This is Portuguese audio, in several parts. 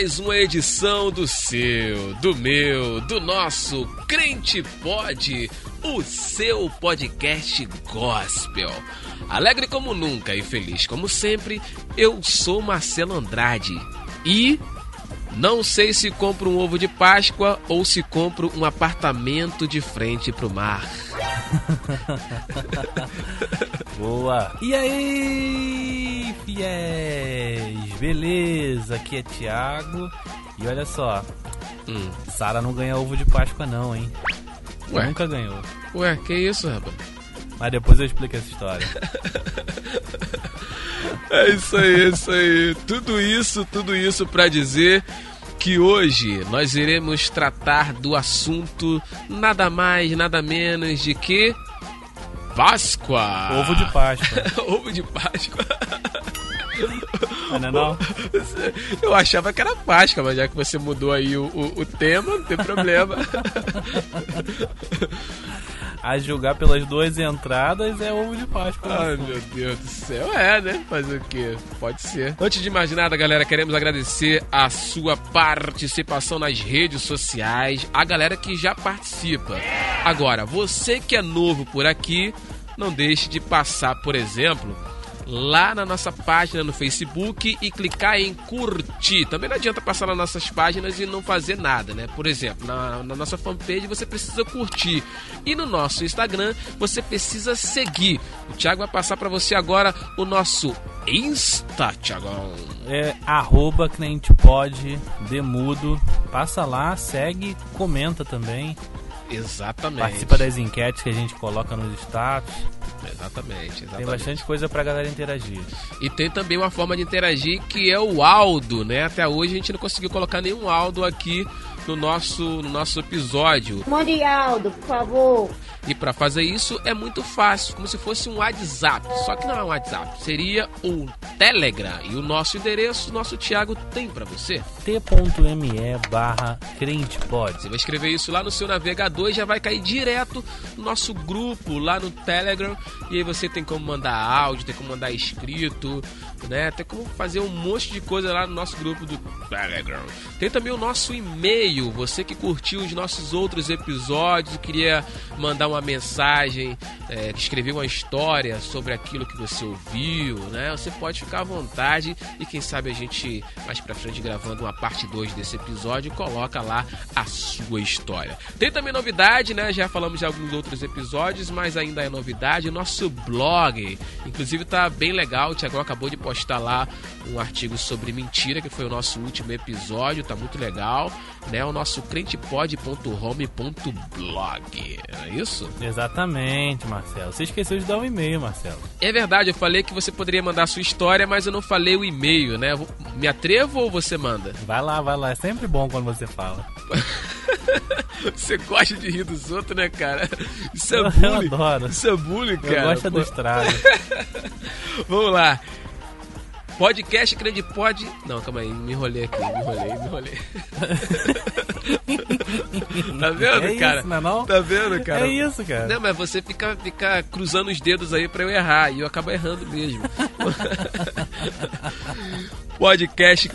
mais uma edição do seu, do meu, do nosso Crente Pod, o seu podcast gospel. Alegre como nunca e feliz como sempre, eu sou Marcelo Andrade e não sei se compro um ovo de Páscoa ou se compro um apartamento de frente pro mar. Boa! E aí, fiéis? Beleza? Aqui é Thiago. E olha só, Hum. Sara não ganha ovo de Páscoa não, hein? Ué? Nunca ganhou. Ué, que isso, rapaz? Mas depois eu explico essa história. É isso aí, é isso aí. Tudo isso, tudo isso pra dizer que hoje nós iremos tratar do assunto nada mais, nada menos de que Páscoa. Ovo de Páscoa. Ovo de Páscoa. Não é não? Eu achava que era Páscoa, mas já que você mudou aí o, o, o tema, não tem problema. A julgar pelas duas entradas é ovo de Páscoa. Ai, né? meu Deus do céu. É, né? Fazer o quê? Pode ser. Antes de mais nada, galera, queremos agradecer a sua participação nas redes sociais, a galera que já participa. Agora, você que é novo por aqui, não deixe de passar, por exemplo, lá na nossa página no Facebook e clicar em curtir. Também não adianta passar nas nossas páginas e não fazer nada, né? Por exemplo, na, na nossa fanpage você precisa curtir. E no nosso Instagram você precisa seguir. O Thiago vai passar para você agora o nosso Insta, Thiagão. É arroba crentepod, demudo. Passa lá, segue, comenta também. Exatamente. Participa das enquetes que a gente coloca nos status. Exatamente, exatamente. Tem bastante coisa pra galera interagir. E tem também uma forma de interagir que é o áudio, né? Até hoje a gente não conseguiu colocar nenhum áudio aqui no nosso, no nosso episódio. Mande Aldo, por favor. E para fazer isso é muito fácil, como se fosse um WhatsApp. Só que não é um WhatsApp, seria o Telegram. E o nosso endereço, nosso Thiago tem para você. t.me barra crentepod. Você vai escrever isso lá no seu navegador e já vai cair direto no nosso grupo lá no Telegram. E aí você tem como mandar áudio, tem como mandar escrito, né? Tem como fazer um monte de coisa lá no nosso grupo do Telegram. Tem também o nosso e-mail. Você que curtiu os nossos outros episódios queria mandar uma mensagem, é, que escreveu uma história sobre aquilo que você ouviu, né? Você pode ficar à vontade e quem sabe a gente mais pra frente gravando uma parte 2 desse episódio coloca lá a sua história. Tem também novidade, né? Já falamos de alguns outros episódios, mas ainda é novidade, nosso blog. Inclusive tá bem legal, o Thiago acabou de postar lá um artigo sobre mentira, que foi o nosso último episódio, tá muito legal, né? O nosso crentepod.home.blog. É isso? Exatamente, Marcelo. Você esqueceu de dar um e-mail, Marcelo. É verdade, eu falei que você poderia mandar a sua história, mas eu não falei o e-mail, né? Me atrevo ou você manda? Vai lá, vai lá. É sempre bom quando você fala. Você gosta de rir dos outros, né, cara? Isso é Eu bullying. adoro. Isso é bullying, Eu cara. gosto do Pô, estrago. Vamos lá. Podcast Grande Pod. Não, calma aí, me enrolei aqui, me enrolei, me enrolei. tá vendo, É cara? isso, não é não? Tá vendo, cara? É isso, cara. Não, mas você fica, fica cruzando os dedos aí pra eu errar e eu acabo errando mesmo. Podcast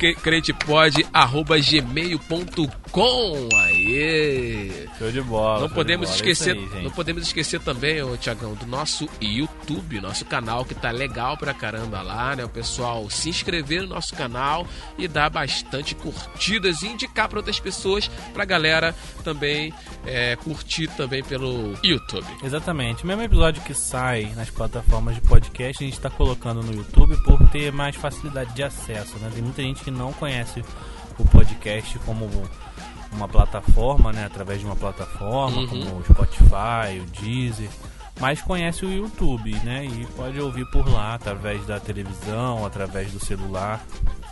arroba gmail.com Aê! Show de bola. Não podemos de bola. É esquecer, aí, não podemos esquecer também, ô Tiagão, do nosso YouTube, nosso canal que tá legal pra caramba lá, né? O pessoal se inscrever no nosso canal e dar bastante curtidas e indicar pra outras pessoas, pra galera também é, curtir também pelo YouTube. Exatamente. O mesmo episódio que sai nas plataformas de podcast, a gente está colocando no YouTube por ter mais facilidade de acesso. Né? Tem muita gente que não conhece o podcast como uma plataforma, né? através de uma plataforma, Uhum. como o Spotify, o Deezer. Mas conhece o YouTube, né? E pode ouvir por lá, através da televisão, através do celular.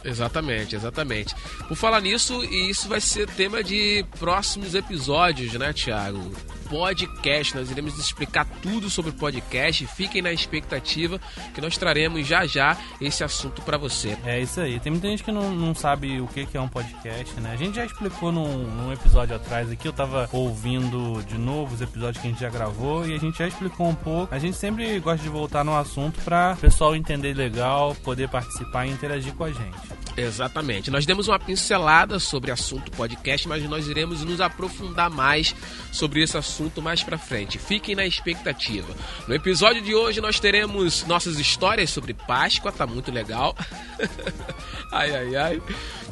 Exatamente, exatamente. Por falar nisso, e isso vai ser tema de próximos episódios, né, Thiago? Podcast, nós iremos explicar tudo sobre podcast. Fiquem na expectativa que nós traremos já já esse assunto para você. É isso aí. Tem muita gente que não, não sabe o que que é um podcast, né? A gente já explicou num, num episódio atrás aqui. Eu tava ouvindo de novo os episódios que a gente já gravou e a gente já explicou um pouco. A gente sempre gosta de voltar no assunto pra o pessoal entender legal, poder participar e interagir com a gente. Exatamente. Nós demos uma pincelada sobre assunto podcast, mas nós iremos nos aprofundar mais sobre esse assunto mais pra frente. Fiquem na expectativa. No episódio de hoje nós teremos nossas histórias sobre Páscoa, tá muito legal. ai, ai, ai.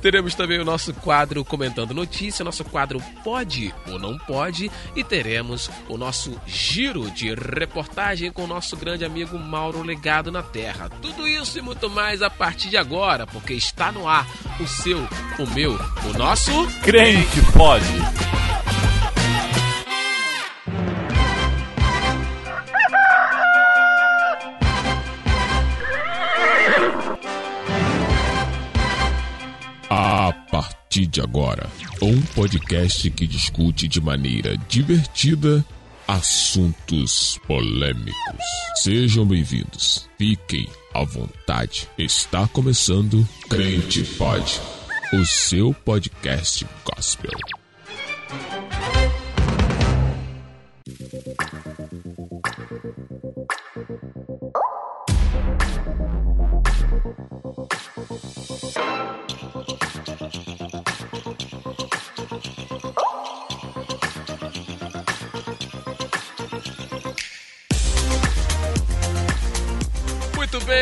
Teremos também o nosso quadro comentando notícia, nosso quadro pode ou não pode, e teremos o nosso giro de reportagem com o nosso grande amigo Mauro Legado na Terra. Tudo isso e muito mais a partir de agora, porque está no ar o seu, o meu, o nosso Crente pode. Partir de agora, um podcast que discute de maneira divertida assuntos polêmicos. Sejam bem-vindos. Fiquem à vontade. Está começando Crente Pod, o seu podcast gospel.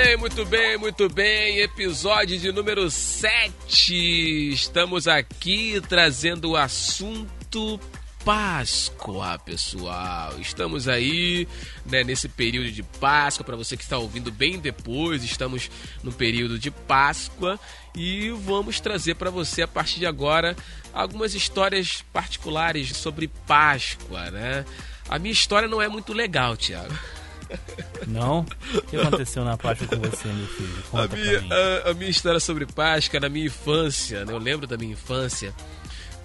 Bem, muito bem, muito bem. Episódio de número 7. Estamos aqui trazendo o assunto Páscoa, pessoal. Estamos aí, né, nesse período de Páscoa. Para você que está ouvindo bem depois, estamos no período de Páscoa e vamos trazer para você a partir de agora algumas histórias particulares sobre Páscoa, né? A minha história não é muito legal, Thiago. Não? O que aconteceu na Páscoa com você, meu filho? A Conta minha, pra mim. a- a minha história sobre Páscoa na minha infância, né? eu lembro da minha infância,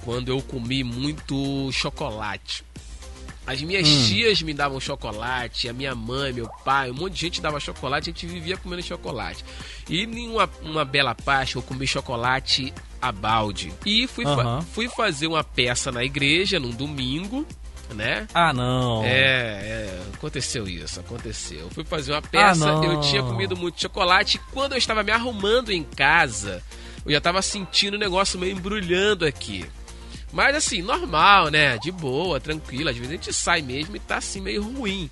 quando eu comi muito chocolate. As minhas Hum. tias me davam chocolate, a minha mãe, meu pai, um monte de gente dava chocolate, a gente vivia comendo chocolate. E em uma, uma bela Páscoa eu comi chocolate a balde. E fui, fa- fui fazer uma peça na igreja num domingo, né? Ah, não. É, é, aconteceu isso, aconteceu. Eu fui fazer uma peça, não. eu tinha comido muito chocolate. e Quando eu estava me arrumando em casa, eu já estava sentindo o negócio meio embrulhando aqui. Mas assim, normal, né? De boa, tranquilo. Às vezes a gente sai mesmo e tá assim meio ruim.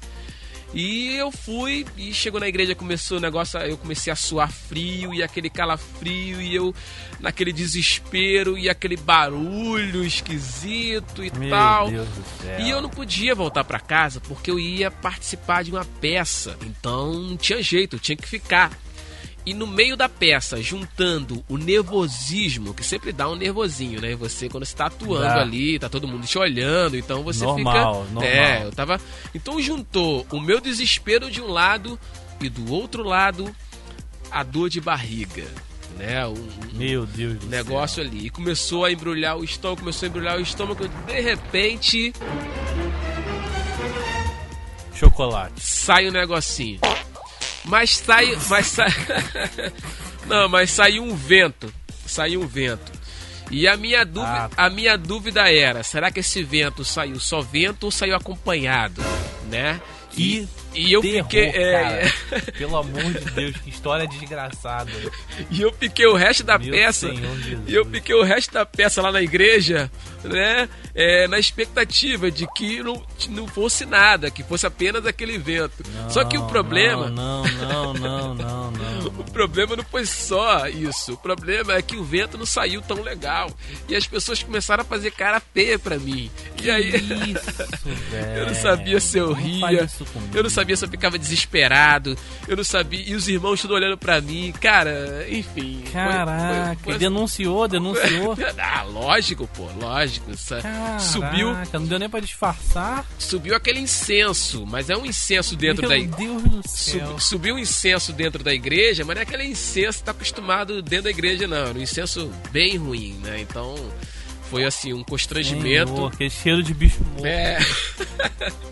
E eu fui e chegou na igreja, começou o negócio, eu comecei a suar frio e aquele calafrio e eu naquele desespero e aquele barulho esquisito e Meu tal. Deus do céu. E eu não podia voltar pra casa porque eu ia participar de uma peça. Então não tinha jeito, eu tinha que ficar. E no meio da peça, juntando o nervosismo, que sempre dá um nervosinho, né? Você, quando você tá atuando Dá. ali, tá todo mundo te olhando, então você Normal, fica. normal. É, eu tava. Então juntou o meu desespero de um lado e do outro lado a dor de barriga, né? Um, Meu Deus do negócio céu. ali. E começou a embrulhar o estômago, começou a embrulhar o estômago. De repente, Chocolate. sai um negocinho. Mas sai. Mas sai. Não, mas saiu um vento. Saiu um vento. E a minha dúvida, Ah. a minha dúvida era, será que esse vento saiu só vento ou saiu acompanhado, né? Que E eu terror, fiquei, é. Pelo amor de Deus, que história desgraçada. e eu fiquei o resto da Meu peça. E eu fiquei o resto da peça lá na igreja, né? é, na expectativa de que não, não fosse nada, que fosse apenas aquele vento. Só que o Não, problema. Não, não, não, não, não. O problema não foi só isso. O problema é que o vento não saiu tão legal. E as pessoas começaram a fazer cara feia pra mim. E aí. Isso. Eu não sabia se eu Não ria, eu não sabia se eu ficava desesperado, eu não sabia. E os irmãos tudo olhando pra mim, cara, enfim. foi- Caraca, foi- foi- denunciou, denunciou. Ah, lógico, pô, lógico. Caraca, Subiu, não deu nem pra disfarçar. subiu aquele incenso, mas é um incenso dentro Meu da Deus do Sub- céu. subiu um incenso dentro da igreja, mas não é aquele incenso que tá acostumado dentro da igreja, não. Era um incenso bem ruim, né? Então foi assim, um constrangimento. Senhor, aquele cheiro de bicho morto. É.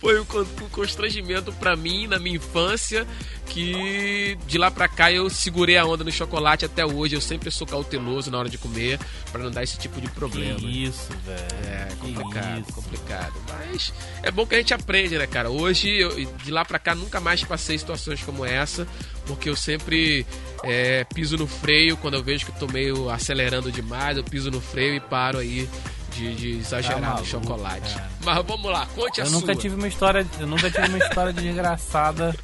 Foi um, con- um constrangimento pra mim na minha infância que de lá pra cá eu segurei a onda no chocolate até hoje. Eu sempre sou cauteloso na hora de comer pra não dar esse tipo de problema. Que isso, velho. É Que complicado, isso. complicado. Mas é bom que a gente aprende, né, cara? Hoje, eu- de lá pra cá, nunca mais passei situações como essa, porque eu sempre é, piso no freio quando eu vejo que eu tô meio acelerando demais, eu piso no freio e paro aí de, de exagerar Tá no chocolate. cara. Mas vamos lá, conte a Eu sua. nunca tive uma história, eu nunca tive uma história desgraçada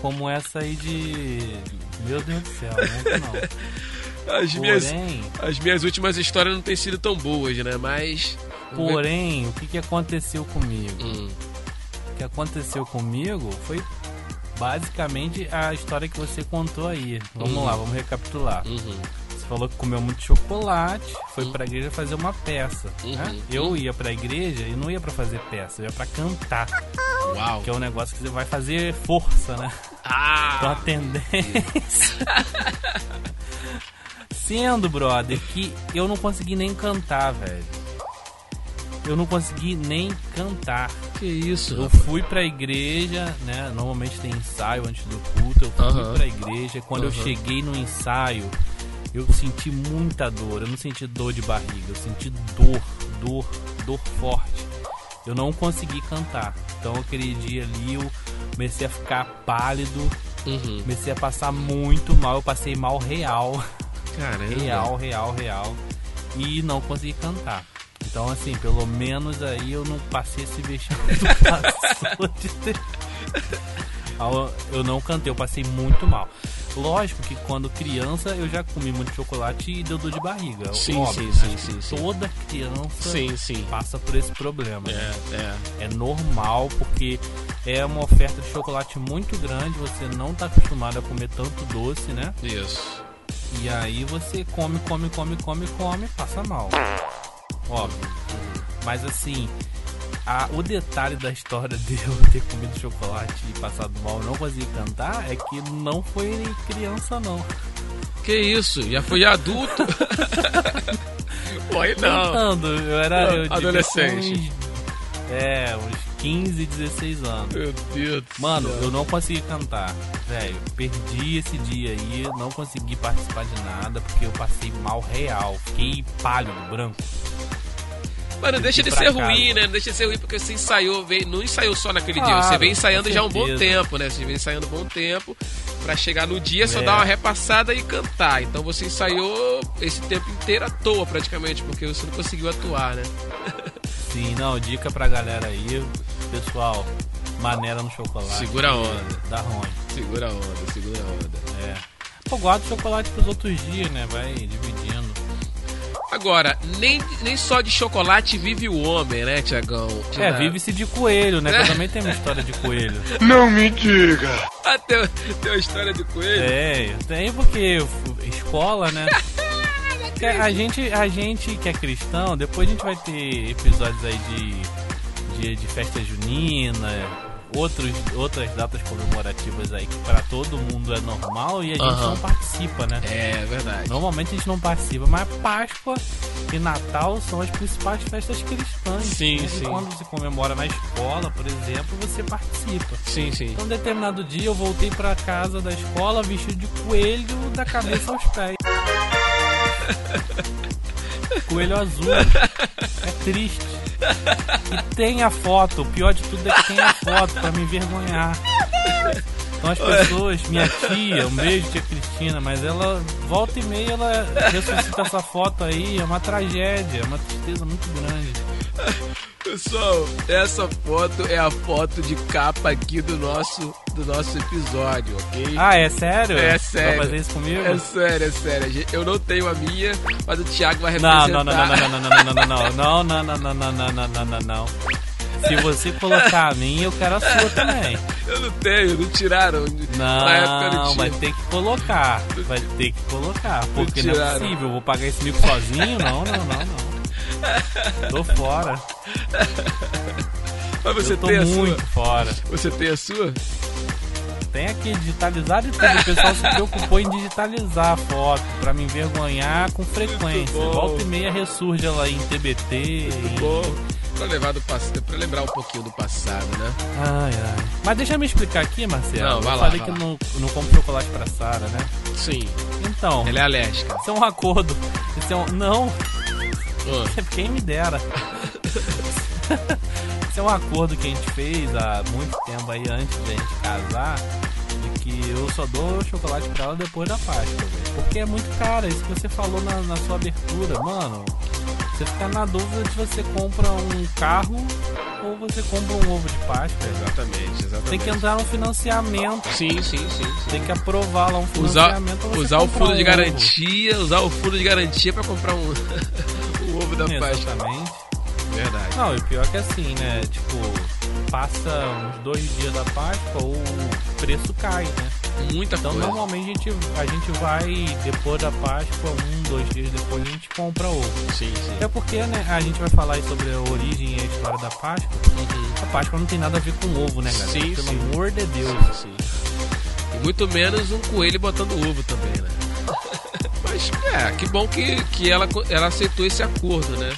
como essa aí de meu Deus do céu, nunca não. As minhas, Porém, as minhas últimas histórias não têm sido tão boas, né? Mas. porém, o que, que aconteceu comigo? Hum, O que aconteceu comigo foi basicamente a história que você contou aí. Vamos Uhum. lá, vamos recapitular. uhum, Você falou que comeu muito chocolate, foi pra igreja fazer uma peça. né? Uhum. Eu ia pra igreja e não ia pra fazer peça, eu ia pra cantar, Uau. que é um negócio que você vai fazer força, né? Então a Ah! tendência. Sendo, brother, que eu não consegui nem cantar, velho. Eu não consegui nem cantar. Que isso, Eu fui pra igreja, né? Normalmente tem ensaio antes do culto. Eu fui Aham. pra igreja. Quando eu Aham. cheguei no ensaio, eu senti muita dor. Eu não senti dor de barriga, eu senti dor, dor, dor forte. Eu não consegui cantar. Então aquele dia ali eu comecei a ficar pálido, Uhum. comecei a passar muito mal. Eu passei mal real, Caramba. real, real, real. E não consegui cantar. Então, assim, pelo menos aí eu não passei esse vexame do passou de ter... Ao- Eu não cantei, eu passei muito mal. Lógico que quando criança eu já comi muito chocolate e deu dor de barriga. Sim, Óbvio, sim, né? sim, sim. Toda criança Sim, sim. passa por esse problema. né? É, é. É normal porque é uma oferta de chocolate muito grande, você não tá acostumado a comer tanto doce, né? Isso. E aí você come, come, come, come, come, passa mal. Óbvio. Mas assim, a- o detalhe da história de eu ter comido chocolate e passado mal e não conseguir cantar é que não foi criança não. Que isso? Já foi adulto? Foi não. Cantando, eu era eu Adolescente. uns- é, uns 15, 16 anos. Meu Deus. do Mano, eu não consegui cantar, velho. Perdi esse dia aí, não consegui participar de nada porque eu passei mal real. Fiquei pálido, branco. Mano, deixa de ser casa. ruim, né? Não deixa de ser ruim porque você ensaiou, veio, não ensaiou só naquele dia, Claro, você vem ensaiando já um bom tempo, né? Você vem ensaiando um bom tempo pra chegar no dia só É. dar uma repassada e cantar. Então você ensaiou esse tempo inteiro à toa praticamente, porque você não conseguiu atuar, né? Sim, não, dica pra galera aí, pessoal, maneira no chocolate. Segura a onda. Dá ruim, Segura a onda, segura a onda. é. Eu guardo chocolate pros outros dias, né? Vai dividindo. Agora, nem, nem só de chocolate vive o homem, né, Tiagão? É, vive-se de coelho, né? Também tem uma história de coelho. Ah, tem, tem uma história de coelho? É, tem porque escola, né? A gente, a gente que é cristão, depois a gente vai ter episódios aí de, de, de festa junina, outros, outras datas comemorativas aí que pra todo mundo é normal e a gente Aham. não participa, né? É, verdade. Normalmente a gente não participa, mas Páscoa e Natal são as principais festas cristãs. Sim, né? sim. E quando se comemora na escola, por exemplo, você participa. Sim, sim. Então, um determinado dia, eu voltei pra casa da escola vestido de coelho da cabeça aos pés. coelho azul. É triste. E tem a foto. O pior de tudo é que tem a foto pra me envergonhar. Então as pessoas, minha tia, um beijo tia Cristina, mas ela volta e meia ela ressuscita essa foto aí, é uma tragédia, é uma tristeza muito grande. Pessoal, essa foto é a foto de capa aqui do nosso, do nosso episódio, ok? Ah, é sério? É sério. Vai fazer isso comigo? É sério, é sério. Eu não tenho a minha, mas o Thiago vai Não, representar. não, não, não, não, não, não, não, não, não, não, não, não, não, não, não, não, não, não. Se você colocar a minha, eu quero a sua também. Eu não tenho, não tiraram. Na época Não, não vai ter que colocar. Vai ter que colocar. Porque não é tiraram. possível. Eu vou pagar esse mico sozinho? Não, não, não, não. Tô fora. Mas você eu tô tem a muito sua? fora. Você tem a sua? Tem aqui digitalizado e tudo. O pessoal se preocupou em digitalizar a foto pra me envergonhar com frequência. Volta e meia ressurge ela em TBT. em- Bom, pra, levar do pass... pra lembrar um pouquinho do passado, né? Ai, ai. Mas deixa eu me explicar aqui, Marcelo. Não, vai eu lá, falei vai que lá. não, não compro chocolate pra Sara, né? Sim, Então, ela é alérgica. isso é um acordo. Isso é um... Não, Ah, quem me dera. Isso é um acordo que a gente fez há muito tempo aí, antes de a gente casar, de que eu só dou chocolate pra ela depois da Páscoa. Porque é muito caro, isso que você falou na, na sua abertura, mano. Você fica na dúvida de você compra um carro ou você compra um ovo de Páscoa. Exatamente, exatamente. Tem que entrar no financiamento. Sim, sim, sim. sim. Tem que aprovar lá um Usar, financiamento. você usar o fundo um de ovo. garantia, usar o fundo de garantia pra comprar um, o ovo da Páscoa. Exatamente. Verdade. Não, e pior é que assim, né? Tipo, passa uns dois dias da Páscoa, o preço cai, né? Muita Então coisa. normalmente a gente, a gente vai, depois da Páscoa, um, dois dias depois, a gente compra ovo. Sim, sim. Até porque, né, a gente vai falar sobre a origem e a história da Páscoa. A Páscoa não tem nada a ver com ovo, né, galera? Sim, Pelo sim. amor de Deus. Sim. E muito menos um coelho botando ovo também, né? Mas é, que bom que, que ela, ela aceitou esse acordo, né?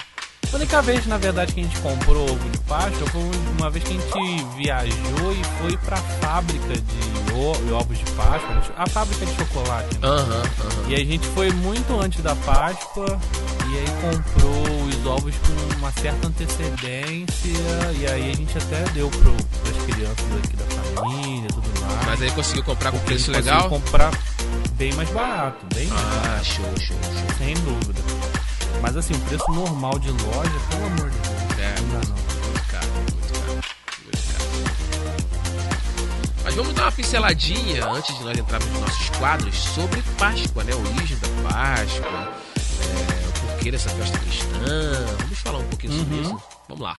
A única vez, na verdade, que a gente comprou ovo de Páscoa foi uma vez que a gente viajou e foi pra fábrica de ovos de Páscoa, a fábrica de chocolate, né? Aham, aham. E a gente foi muito antes da Páscoa e aí comprou os ovos com uma certa antecedência e aí a gente até deu pro, pras crianças aqui da família e tudo mais. Mas aí conseguiu comprar com preço legal? comprar bem mais barato, bem mais Ah, barato, show, show, show. sem dúvida. Mas assim, o preço normal de loja, pelo amor de Deus, É, não dá não. muito caro, muito caro, muito caro. Mas vamos dar uma pinceladinha antes de nós entrarmos nos nossos quadros sobre Páscoa, né? A origem da Páscoa, é, o porquê dessa festa cristã. Vamos falar um pouquinho sobre Uhum. isso. Vamos lá.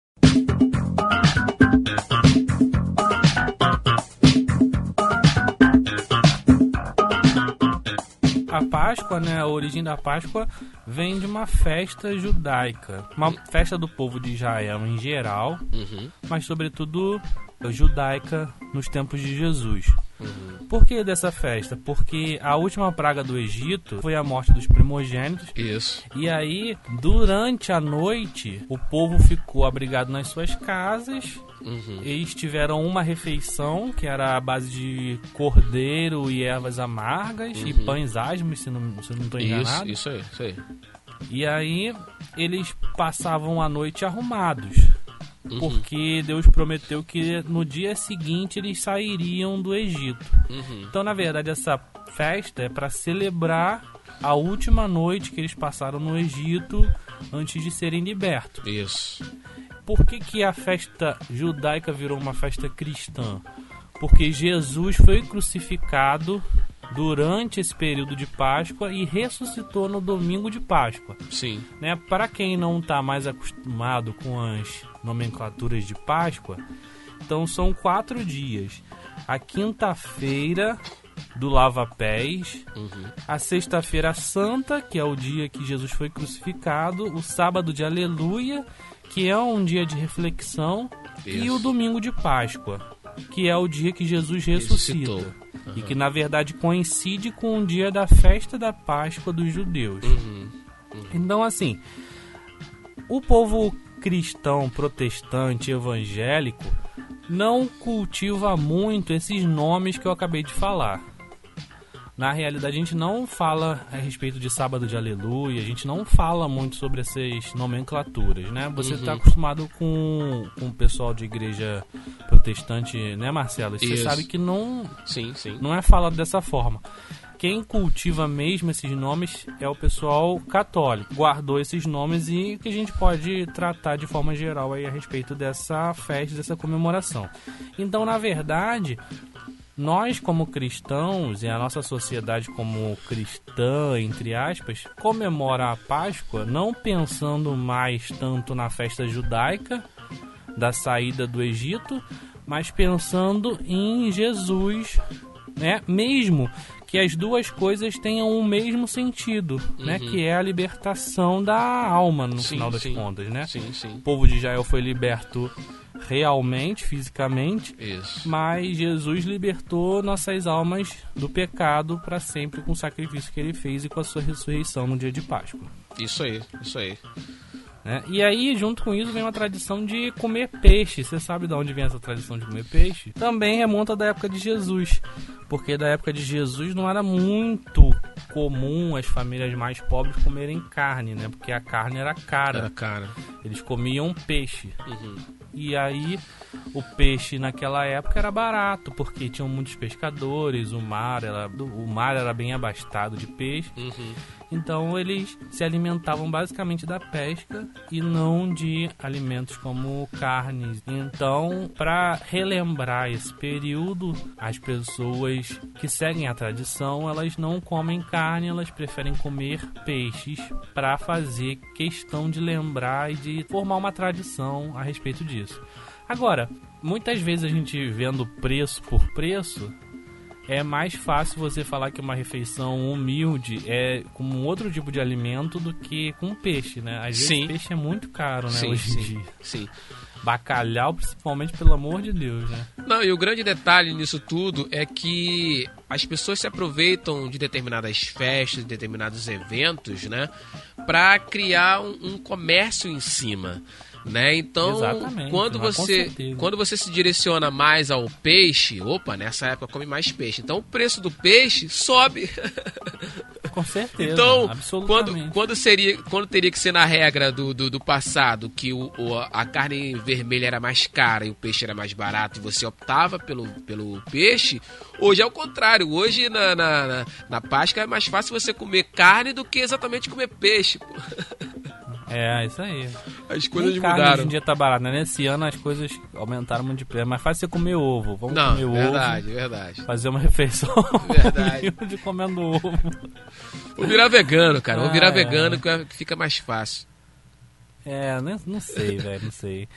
A Páscoa, né, a origem da Páscoa vem de uma festa judaica, uma festa do povo de Israel em geral, Uhum, mas sobretudo judaica nos tempos de Jesus. Uhum. Por que dessa festa? Porque a última praga do Egito foi a morte dos primogênitos. Isso. E aí, durante a noite, o povo ficou abrigado nas suas casas. Uhum. Eles tiveram uma refeição, que era a base de cordeiro e ervas amargas e pães asmos, se não, se não estou enganado. Isso, isso aí, isso aí. E aí, eles passavam a noite arrumados. Uhum. Porque Deus prometeu que no dia seguinte eles sairiam do Egito. Uhum. Então, na verdade, essa festa é para celebrar a última noite que eles passaram no Egito antes de serem libertos. Isso. Por que, que a festa judaica virou uma festa cristã? Porque Jesus foi crucificado durante esse período de Páscoa e ressuscitou no domingo de Páscoa. Sim. Né? Para quem não está mais acostumado com as nomenclaturas de Páscoa, então são quatro dias. A quinta-feira do lava-pés, Uhum. a sexta-feira santa, que é o dia que Jesus foi crucificado, o sábado de aleluia, que é um dia de reflexão, e Isso. o domingo de Páscoa, que é o dia que Jesus ressuscita. Ressuscitou. E que na verdade coincide com o dia da festa da Páscoa dos judeus. Uhum. Então, assim, o povo cristão, protestante, evangélico não cultiva muito esses nomes que eu acabei de falar. Na realidade, a gente não fala a respeito de sábado de aleluia, a gente não fala muito sobre essas nomenclaturas, né? Você está acostumado com, com o pessoal de igreja protestante, né, Marcelo? Você Isso. sabe que não, Sim, sim. não é falado dessa forma. Quem cultiva mesmo esses nomes é o pessoal católico. Guardou esses nomes e que a gente pode tratar de forma geral aí a respeito dessa festa, dessa comemoração. Então, na verdade, nós como cristãos e a nossa sociedade como cristã, entre aspas, comemora a Páscoa não pensando mais tanto na festa judaica da saída do Egito, mas pensando em Jesus, né? Mesmo que as duas coisas tenham o mesmo sentido, né? Que é a libertação da alma no Sim, final das sim. contas, né? Sim, sim. O povo de Israel foi liberto realmente, fisicamente, Isso. mas Jesus libertou nossas almas do pecado para sempre com o sacrifício que ele fez e com a sua ressurreição no dia de Páscoa. Isso aí, isso aí. né? E aí, junto com isso, vem uma tradição de comer peixe. Você sabe de onde vem essa tradição de comer peixe? Também remonta da época de Jesus. Porque da época de Jesus não era muito comum as famílias mais pobres comerem carne, né? Porque a carne era cara. Era cara. Eles comiam peixe. Uhum. E aí o peixe naquela época era barato, porque tinham muitos pescadores, o mar era, o mar era bem abastado de peixe. Uhum. Então eles se alimentavam basicamente da pesca e não de alimentos como carnes. Então, para relembrar esse período, as pessoas que seguem a tradição, elas não comem carne, elas preferem comer peixes para fazer questão de lembrar e de formar uma tradição a respeito disso. Agora, muitas vezes a gente vendo preço por preço, é mais fácil você falar que uma refeição humilde é com um outro tipo de alimento do que com peixe, né? Às vezes Sim. peixe é muito caro, né, Sim, hoje sim, em dia. sim. Bacalhau, principalmente, pelo amor de Deus, né? Não, e o grande detalhe nisso tudo é que as pessoas se aproveitam de determinadas festas, de determinados eventos, né? Pra criar um, um comércio em cima. Né? Então, Exatamente, quando você quando você se direciona mais ao peixe, opa, nessa época come mais peixe. Então o preço do peixe sobe. Com certeza. Então, quando, quando seria, quando teria que ser na regra do, do, do passado, que o, o- a carne vermelha era mais cara e o peixe era mais barato e você optava pelo, pelo peixe, hoje é o contrário. Hoje na, na, na, na Páscoa é mais fácil você comer carne do que exatamente comer peixe. pô. É, isso aí. As coisas Nem carne mudaram. hoje em dia tá barato, né? Nesse ano as coisas aumentaram muito de preço. Mais fácil você comer ovo. Vamos Não, comer ovo. verdade, verdade. Fazer uma refeição Verdade. humilde comendo ovo. Vou virar vegano, cara. Vou virar é. vegano que fica mais fácil. É, nem- não sei, velho, não sei.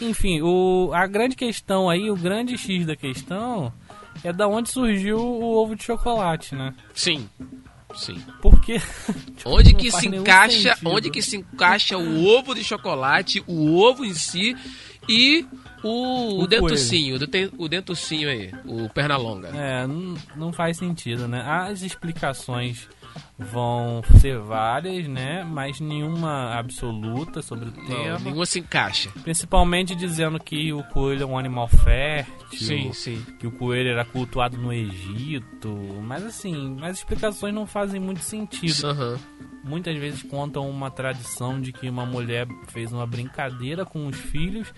Enfim, o, a grande questão aí, o grande X da questão é da onde surgiu o ovo de chocolate, né? Sim. Sim. Porque. tipo, Onde que se encaixa, sentido. onde que se encaixa o ovo de chocolate, o ovo em si e o, O dentucinho, o denten- o dentucinho aí, o perna longa. É, não, não faz sentido, né? As explicações vão ser várias, né? Mas nenhuma absoluta sobre o Não, tema. nenhuma se encaixa. Principalmente dizendo que o coelho é um animal fértil. Sim, sim. que o coelho era cultuado no Egito, mas assim, as explicações não fazem muito sentido. Aham. Muitas vezes contam uma tradição de que uma mulher fez uma brincadeira com os filhos,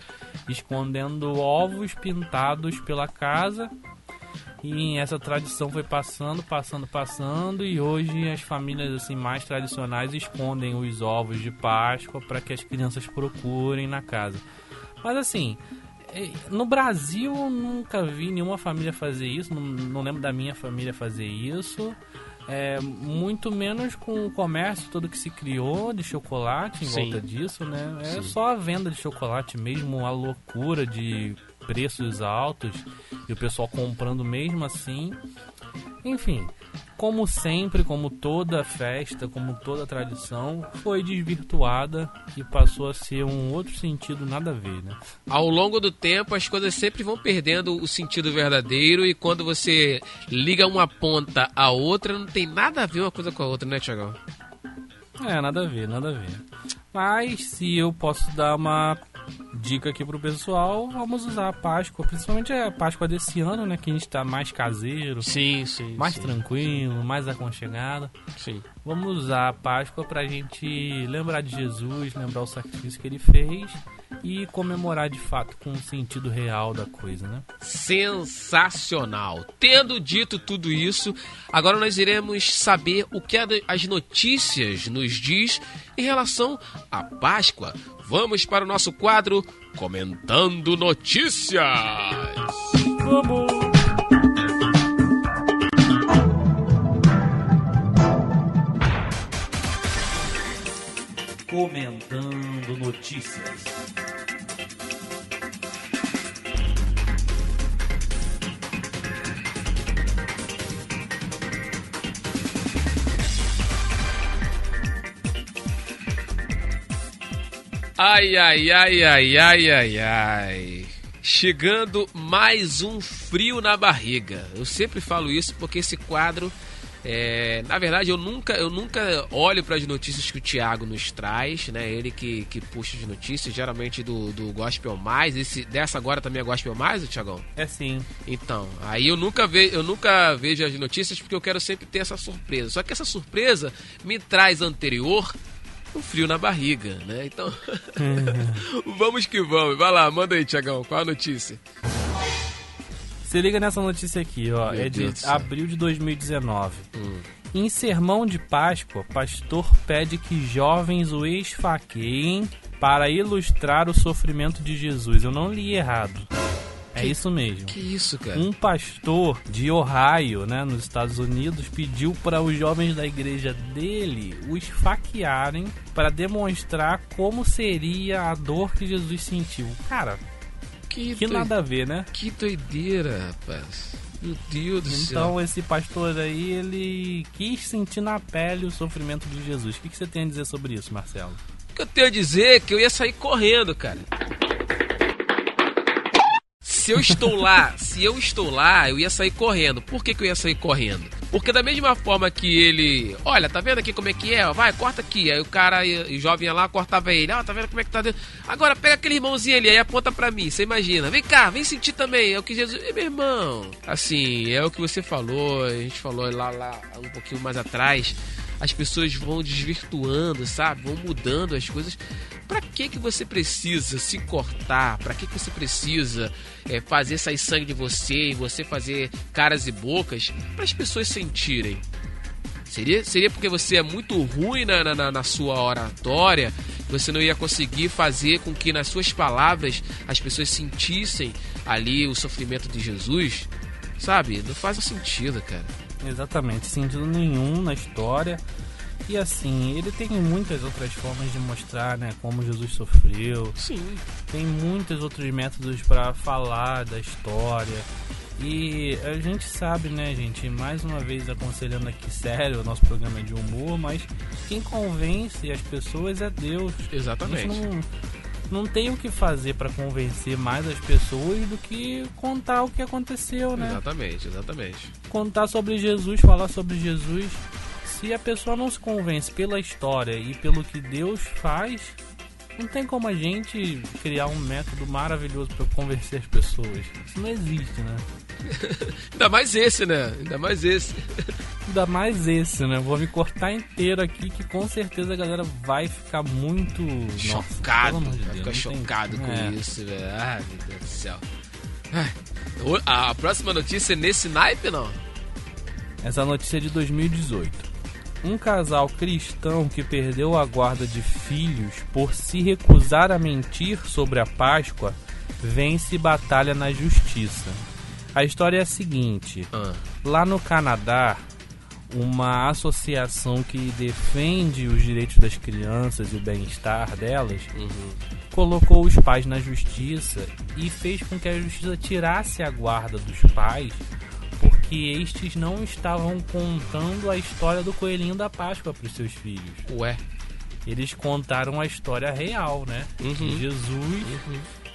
escondendo ovos pintados pela casa. E essa tradição foi passando, passando, passando, e hoje as famílias assim mais tradicionais escondem os ovos de Páscoa para que as crianças procurem na casa. Mas assim, eh, no Brasil eu nunca vi nenhuma família fazer isso, não, não lembro da minha família fazer isso. É, muito menos com o comércio todo que se criou de chocolate em Sim. volta disso, né? É Sim. só a venda de chocolate mesmo, a loucura de preços altos e o pessoal comprando mesmo assim. Enfim, como sempre, como toda festa, como toda tradição, foi desvirtuada e passou a ser um outro sentido nada a ver, né? Ao longo do tempo, as coisas sempre vão perdendo o sentido verdadeiro e quando você liga uma ponta à outra, não tem nada a ver uma coisa com a outra, né, Tiagão? É, nada a ver, nada a ver. Mas se eu posso dar uma dica aqui pro pessoal, vamos usar a Páscoa, principalmente a Páscoa desse ano, né? Que a gente tá mais caseiro, Sim, sim. mais sim, tranquilo, mais aconchegado. Sim. Vamos usar a Páscoa pra gente lembrar de Jesus, lembrar o sacrifício que ele fez e comemorar de fato com o sentido real da coisa, né? Sensacional. Tendo dito tudo isso, agora nós iremos saber o que as notícias nos diz em relação à Páscoa. Vamos para o nosso quadro Comentando Notícias. Vamos! Comentando notícias. Ai, ai, ai, ai, ai, ai, ai. Chegando mais um frio na barriga. Eu sempre falo isso porque esse quadro É, na verdade, eu nunca, eu nunca olho para as notícias que o Thiago nos traz, né? Ele que, que puxa as notícias, geralmente do, do Gospel Mais. Esse, dessa agora também é Gospel Mais, o Thiagão? É sim. Então, aí eu nunca, ve, eu nunca vejo as notícias porque eu quero sempre ter essa surpresa. Só que essa surpresa me traz anterior um frio na barriga, né? Então, vamos que vamos. Vai lá, manda aí, Tiagão, qual a notícia? Se liga nessa notícia aqui, ó. Meu é Deus de abril de 2019. Hum. Em sermão de Páscoa, pastor pede que jovens o esfaqueiem para ilustrar o sofrimento de Jesus. Eu não li errado. É Que- isso mesmo. Que isso, cara? Um pastor de Ohio, né, nos Estados Unidos, pediu para os jovens da igreja dele o esfaquearem para demonstrar como seria a dor que Jesus sentiu. Cara, Que, que doi- nada a ver, né? que doideira, rapaz. Meu Deus do céu. Então esse pastor aí, ele quis sentir na pele o sofrimento de Jesus. O que, que você tem a dizer sobre isso, Marcelo? O que eu tenho a dizer é que eu ia sair correndo, cara. Se eu estou lá, se eu estou lá, eu ia sair correndo. Por que, que eu ia sair correndo? Porque da mesma forma que ele, olha, tá vendo aqui como é que é? Vai, corta aqui. Aí o cara, e o jovem ia lá, cortava ele. Ó, tá vendo como é que tá dentro? Agora pega aquele irmãozinho ali, aí aponta pra mim. Você imagina? Vem cá, vem sentir também. É o que Jesus. Ei, meu irmão. Assim, é o que você falou. A gente falou lá, lá um pouquinho mais atrás as pessoas vão desvirtuando, sabe? Vão mudando as coisas. Pra que que você precisa se cortar? Pra que que você precisa é, fazer sair sangue de você e você fazer caras e bocas para as pessoas sentirem? Seria, seria porque você é muito ruim na- na, na sua oratória, você não ia conseguir fazer com que nas suas palavras as pessoas sentissem ali o sofrimento de Jesus? Sabe? Não faz sentido, cara. Exatamente, sentido nenhum na história. E assim, ele tem muitas outras formas de mostrar, né, como Jesus sofreu. Sim. Tem muitos outros métodos para falar da história. E a gente sabe, né, gente, mais uma vez aconselhando aqui sério, o nosso programa é de humor, mas quem convence as pessoas é Deus. Exatamente. não, não tem o que fazer para convencer mais as pessoas do que contar o que aconteceu, né? Exatamente, exatamente. contar sobre Jesus, falar sobre Jesus. Se a pessoa não se convence pela história e pelo que Deus faz, não tem como a gente criar um método maravilhoso para convencer as pessoas. Isso não existe, né? Ainda mais esse, né? Ainda mais esse. Ainda mais esse, né? Vou me cortar inteiro aqui que com certeza a galera vai ficar muito Nossa, chocado. amor de Vai Deus, ficar não tem- chocado com É. isso, velho. Ai, meu Deus do céu. Ai, A próxima notícia é nesse naipe, não? Essa notícia é de 2018. Um casal cristão que perdeu a guarda de filhos por se recusar a mentir sobre a Páscoa vence batalha na justiça. A história é a seguinte: Ah, lá no Canadá, uma associação que defende os direitos das crianças e o bem-estar delas uhum. colocou os pais na justiça e fez com que a justiça tirasse a guarda dos pais porque estes não estavam contando a história do coelhinho da Páscoa para os seus filhos. Ué. Eles contaram a história real, né? Uhum. De Jesus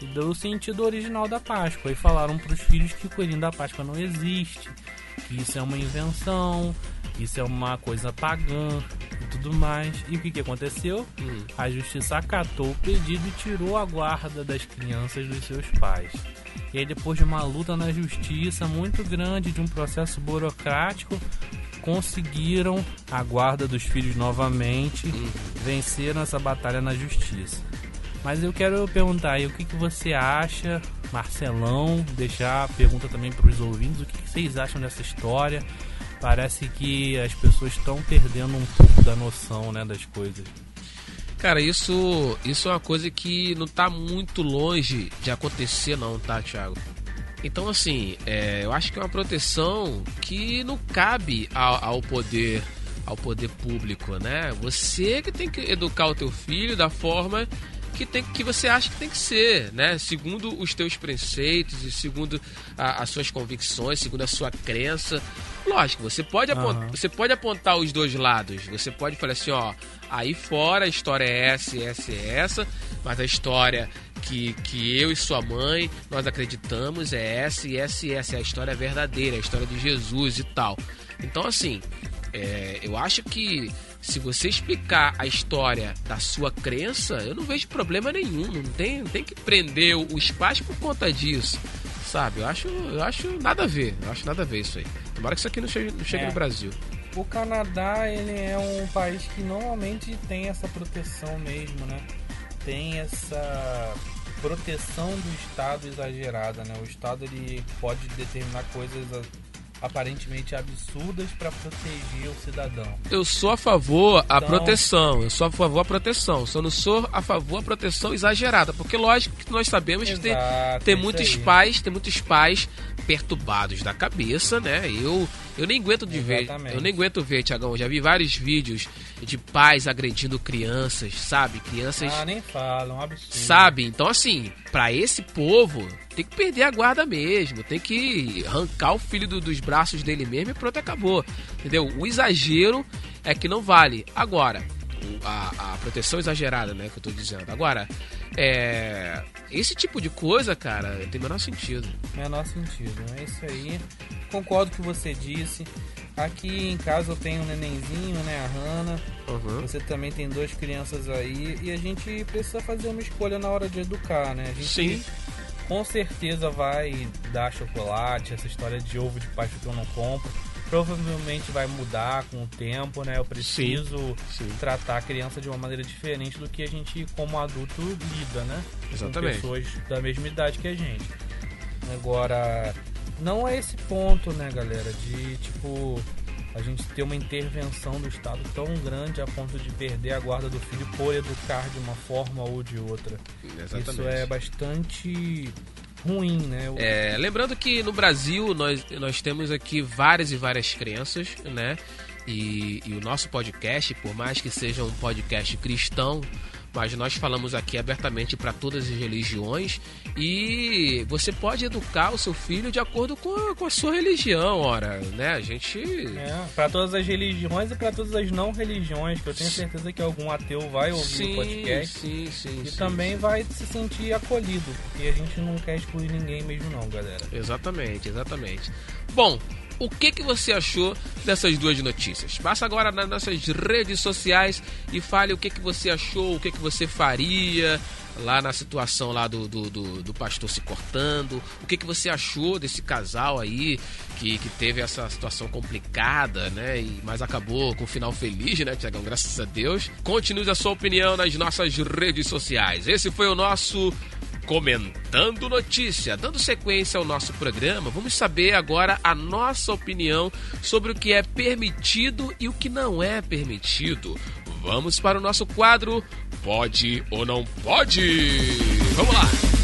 e do sentido original da Páscoa. E falaram para os filhos que o coelhinho da Páscoa não existe, que isso é uma invenção, isso é uma coisa pagã tudo mais. E o que, que aconteceu? Hum. A justiça acatou o pedido e tirou a guarda das crianças dos seus pais. E aí, depois de uma luta na justiça muito grande, de um processo burocrático, conseguiram a guarda dos filhos novamente, venceram essa batalha na justiça. Mas eu quero perguntar aí o que, que você acha, Marcelão, deixar a pergunta também para os ouvintes, o que, que vocês acham dessa história? Parece que as pessoas estão perdendo um pouco da noção né, das coisas. Cara, isso, isso é uma coisa que não tá muito longe de acontecer, não, tá, Thiago? Então, assim, é, eu acho que é uma proteção que não cabe ao, ao poder ao poder público, né? Você que tem que educar o teu filho da forma que, tem, que você acha que tem que ser, né? Segundo os teus preceitos e segundo a- as suas convicções, segundo a sua crença. Lógico, você pode, apon- Aham. você pode apontar os dois lados. Você pode falar assim, ó, aí fora a história é essa, essa e essa, mas a história que, que eu e sua mãe nós acreditamos é essa e essa e essa. É a história verdadeira, é a história de Jesus e tal. Então, assim, é, eu acho que se você explicar a história da sua crença, eu não vejo problema nenhum. Não tem, não tem que prender os pais por conta disso. Sabe? Eu acho, eu acho nada a ver. Eu acho nada a ver isso aí. Tomara que isso aqui não chegue, não chegue É. no Brasil. O Canadá, ele é um país que normalmente tem essa proteção mesmo, né? Tem essa proteção do Estado exagerada, né? O Estado ele pode determinar coisas aparentemente absurdas para proteger o cidadão. Eu sou a favor a Então- proteção. Eu sou a favor a proteção. Só não sou a favor a proteção exagerada. Porque lógico que nós sabemos que tem, Exato, tem muitos aí. pais, tem muitos pais perturbados da cabeça, né? Eu eu nem aguento de ver, Exatamente. eu nem aguento ver, Tiagão. Já vi vários vídeos de pais agredindo crianças, sabe? Crianças Ah, nem fala, um absurdo. Sabe? Então, assim, pra esse povo, tem que perder a guarda mesmo. Tem que arrancar o filho do- dos braços dele mesmo e pronto, acabou. Entendeu? O exagero é que não vale. Agora, a, a proteção exagerada, né, que eu tô dizendo. Agora, é. Esse tipo de coisa, cara, tem menor sentido. Menor sentido, é isso aí. Concordo com o que você disse. Aqui em casa eu tenho um nenenzinho, né, a Hannah. Uhum. Você também tem duas crianças aí e a gente precisa fazer uma escolha na hora de educar, né? A gente Sim. com certeza vai dar chocolate, essa história de ovo de Páscoa que eu não compro. Provavelmente vai mudar com o tempo, né? Eu preciso sim. tratar a criança de uma maneira diferente do que a gente, como adulto, lida, né? Exatamente. Com pessoas da mesma idade que a gente. Agora, não é esse ponto, né, galera? De tipo a gente ter uma intervenção do Estado tão grande a ponto de perder a guarda do filho por educar de uma forma ou de outra. Exatamente. Isso é bastante ruim, né? É, lembrando que no Brasil nós, nós temos aqui várias e várias crenças, né? E, e o nosso podcast, por mais que seja um podcast cristão, mas nós falamos aqui abertamente para todas as religiões e você pode educar o seu filho de acordo com a, com a sua religião, ora, né? A gente É, para todas as religiões e para todas as não religiões, que eu tenho certeza que algum ateu vai ouvir sim, o podcast sim, sim, e sim, também vai se sentir acolhido, porque a gente não quer excluir ninguém mesmo não, galera. Exatamente, exatamente. Bom, o que, que você achou dessas duas notícias? Passa agora nas nossas redes sociais e fale o que, que você achou, o que, que você faria lá na situação lá do, do, do, do pastor se cortando. O que, que você achou desse casal aí que, que teve essa situação complicada, né? E, mas acabou com um final feliz, né, Tiagão? Graças a Deus. Continue a sua opinião nas nossas redes sociais. Esse foi o nosso Comentando Notícia. Dando sequência ao nosso programa, vamos saber agora a nossa opinião sobre o que é permitido e o que não é permitido. Vamos para o nosso quadro Pode ou Não Pode? Vamos lá!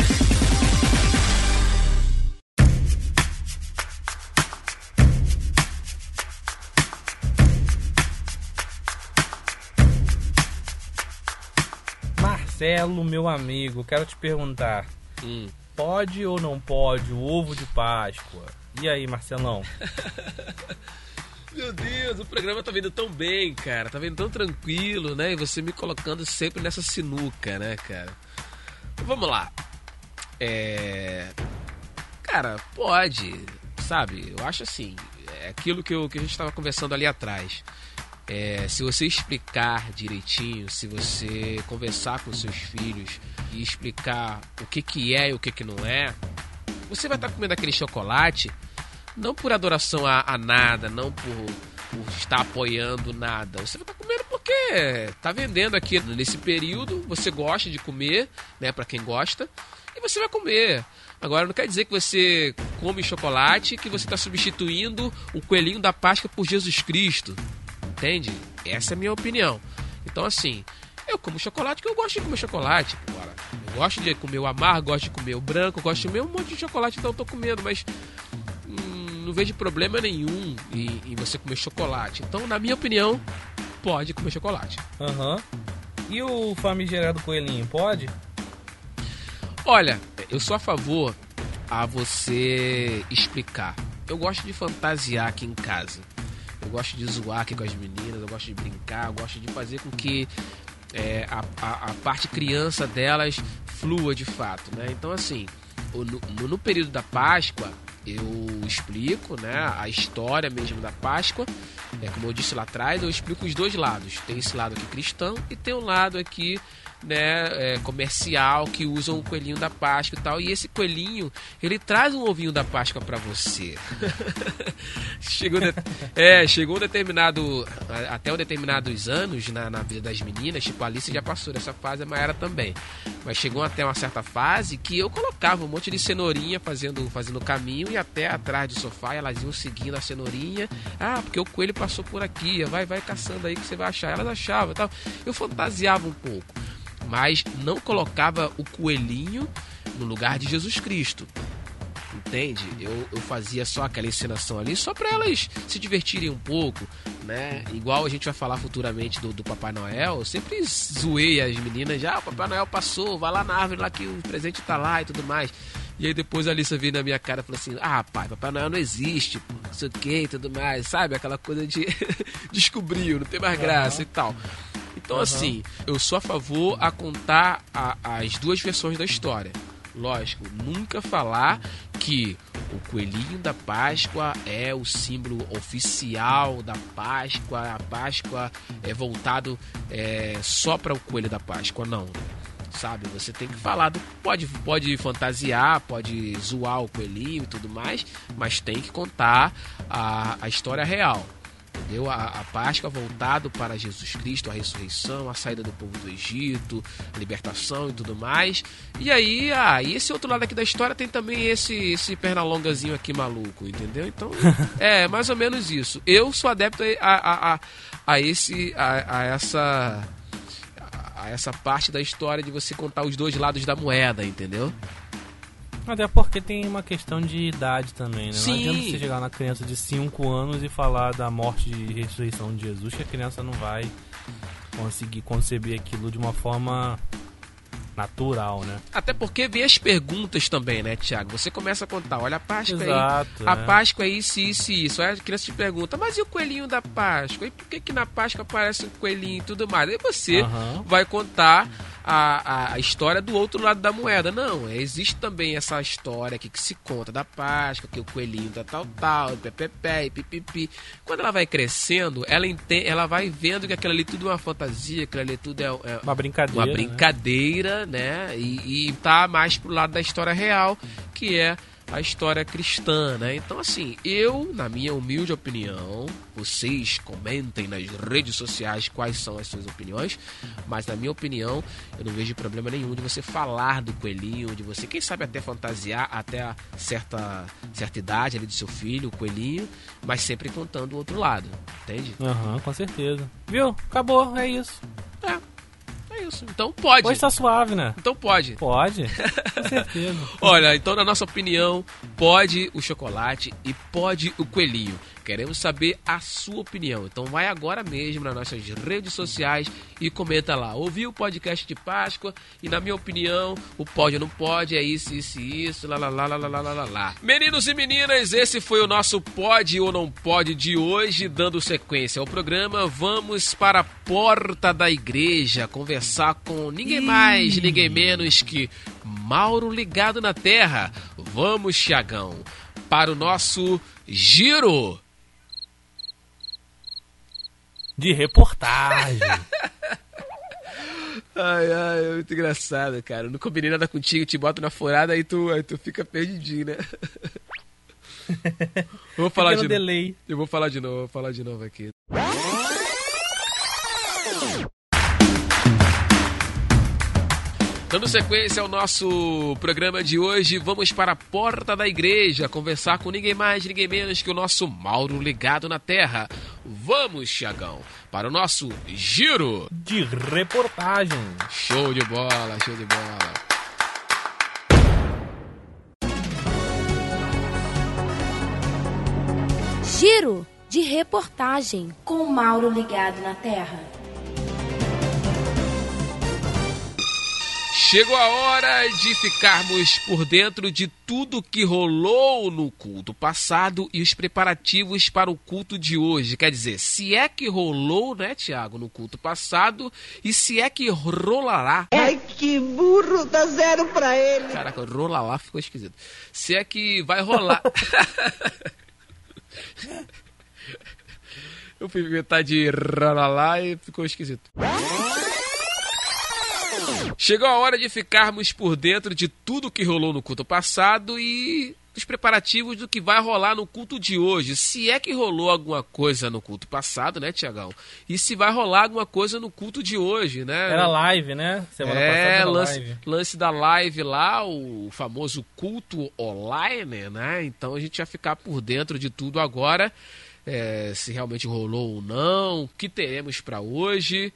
Marcelo, meu amigo, quero te perguntar, Hum. pode ou não pode o ovo de Páscoa? E aí, Marcelão? Meu Deus, o programa tá vindo tão bem, cara. Tá vindo tão tranquilo, né? E você me colocando sempre nessa sinuca, né, cara? Vamos lá. É. Cara, pode, sabe? Eu acho assim. É aquilo que, eu, que a gente tava conversando ali atrás. É, se você explicar direitinho, se você conversar com seus filhos e explicar o que, que é e o que, que não é, você vai estar comendo aquele chocolate não por adoração a, a nada, não por, por estar apoiando nada. Você vai estar comendo porque tá vendendo aqui nesse período, você gosta de comer, né, para quem gosta, e você vai comer. Agora não quer dizer que você come chocolate que você está substituindo o coelhinho da Páscoa por Jesus Cristo. Entende? Essa é a minha opinião. Então assim, eu como chocolate porque eu gosto de comer chocolate. Agora, eu gosto de comer o amargo, gosto de comer o branco, gosto de comer um monte de chocolate, então eu tô comendo, mas hum, não vejo problema nenhum em, em você comer chocolate. Então, na minha opinião, pode comer chocolate. Aham. E o famigerado coelhinho, pode? Olha, eu sou a favor a você explicar. Eu gosto de fantasiar aqui em casa. Eu gosto de zoar aqui com as meninas, eu gosto de brincar, eu gosto de fazer com que é, a, a, a parte criança delas flua de fato, né? Então, assim, no- no período da Páscoa, eu explico, né, a história mesmo da Páscoa. É, como eu disse lá atrás, eu explico os dois lados. Tem esse lado aqui cristão e tem um lado aqui né, é, comercial que usam o coelhinho da Páscoa e tal. E esse coelhinho, ele traz um ovinho da Páscoa para você. chegou, de, é, chegou um determinado, até um determinados anos na, na vida das meninas, tipo a Alice já passou dessa fase, a Maera também. Mas chegou até uma certa fase que eu colocava um monte de cenourinha fazendo fazendo caminho e até atrás do sofá elas iam seguindo a cenourinha. Ah, porque o coelho passou por aqui, vai, vai caçando aí que você vai achar. Elas achavam tal. Eu fantasiava um pouco mas não colocava o coelhinho no lugar de Jesus Cristo. Entende? Eu, eu fazia só aquela encenação ali só para elas se divertirem um pouco, né? Igual a gente vai falar futuramente do, do Papai Noel, eu sempre zoei as meninas já, ah, o Papai Noel passou, vai lá na árvore lá que o presente tá lá e tudo mais. E aí depois a Alissa veio na minha cara e falou assim: Ah, pai, Papai Noel não existe, pô, não sei o que e tudo mais, sabe? Aquela coisa de descobriu, não tem mais graça uhum. e tal. Então, uhum. assim, eu sou a favor a contar a, as duas versões da história. Lógico, nunca falar que o coelhinho da Páscoa é o símbolo oficial da Páscoa, a Páscoa é voltado é, só para o coelho da Páscoa, não. Sabe, você tem que falar do. Pode, pode fantasiar, pode zoar o coelhinho e tudo mais, mas tem que contar a, a história real entendeu? A, a Páscoa voltado para Jesus Cristo, a ressurreição, a saída do povo do Egito, a libertação e tudo mais. E aí, ah, e esse outro lado aqui da história tem também esse, esse pernalongazinho aqui maluco, entendeu? Então, é mais ou menos isso. Eu sou adepto a, a, a, a esse, a, a essa a essa parte da história de você contar os dois lados da moeda, entendeu? Até porque tem uma questão de idade também, né? Sim. Não adianta você chegar na criança de 5 anos e falar da morte e ressurreição de Jesus, que a criança não vai conseguir conceber aquilo de uma forma natural, né? Até porque vem as perguntas também, né, Tiago? Você começa a contar, olha a Páscoa Exato, aí. A é. Páscoa é isso, isso e isso. Aí a criança te pergunta, mas e o coelhinho da Páscoa? E por que, que na Páscoa aparece um coelhinho e tudo mais? Aí você uhum. vai contar a, a história do outro lado da moeda. Não, existe também essa história aqui que se conta da Páscoa, que o coelhinho da tal, tal, pepepé, pipipi. Quando ela vai crescendo, ela, entende, ela vai vendo que aquilo ali tudo é uma fantasia, aquilo ali tudo é, é uma brincadeira. Uma brincadeira, né? né? E, e tá mais pro lado da história real, que é a história cristã, né? Então, assim, eu, na minha humilde opinião, vocês comentem nas redes sociais quais são as suas opiniões, mas na minha opinião, eu não vejo problema nenhum de você falar do coelhinho, de você, quem sabe até fantasiar até a certa, certa idade ali do seu filho, o coelhinho, mas sempre contando o outro lado, entende? Aham, uhum, com certeza. Viu? Acabou, é isso. É isso. Então pode. Hoje tá suave, né? Então pode. Pode. Com certeza. Olha, então na nossa opinião, pode o chocolate e pode o coelhinho. Queremos saber a sua opinião. Então vai agora mesmo nas nossas redes sociais e comenta lá. Ouvi o podcast de Páscoa e na minha opinião, o pode ou não pode, é isso, isso e isso, lá, lá, lá, lá, lá, lá, lá. Meninos e meninas, esse foi o nosso pode ou não pode de hoje, dando sequência ao programa. Vamos para a porta da igreja conversar com ninguém mais, ninguém menos que Mauro ligado na terra. Vamos, Tiagão, para o nosso giro de reportagem. Ai, ai, é muito engraçado, cara. não combinei nada contigo, te boto na furada, aí tu, aí tu fica perdidinho, né? vou falar de delay. Eu vou falar de novo, vou falar de novo aqui. Dando sequência ao nosso programa de hoje, vamos para a porta da igreja conversar com ninguém mais, ninguém menos que o nosso Mauro ligado na Terra. Vamos, Tiagão, para o nosso giro de reportagem. Show de bola, show de bola. Giro de reportagem com Mauro ligado na Terra. Chegou a hora de ficarmos por dentro de tudo que rolou no culto passado e os preparativos para o culto de hoje. Quer dizer, se é que rolou, né, Tiago, no culto passado e se é que rolará. Ai, que burro, dá zero pra ele. Caraca, rolará ficou esquisito. Se é que vai rolar. Eu fui inventar de rolalá e ficou esquisito. Chegou a hora de ficarmos por dentro de tudo que rolou no culto passado e dos preparativos do que vai rolar no culto de hoje. Se é que rolou alguma coisa no culto passado, né, Tiagão? E se vai rolar alguma coisa no culto de hoje, né? Era live, né? Semana é, passada lance, live. lance da live lá, o famoso culto online, né? Então a gente vai ficar por dentro de tudo agora. é, se realmente rolou ou não, o que teremos para hoje.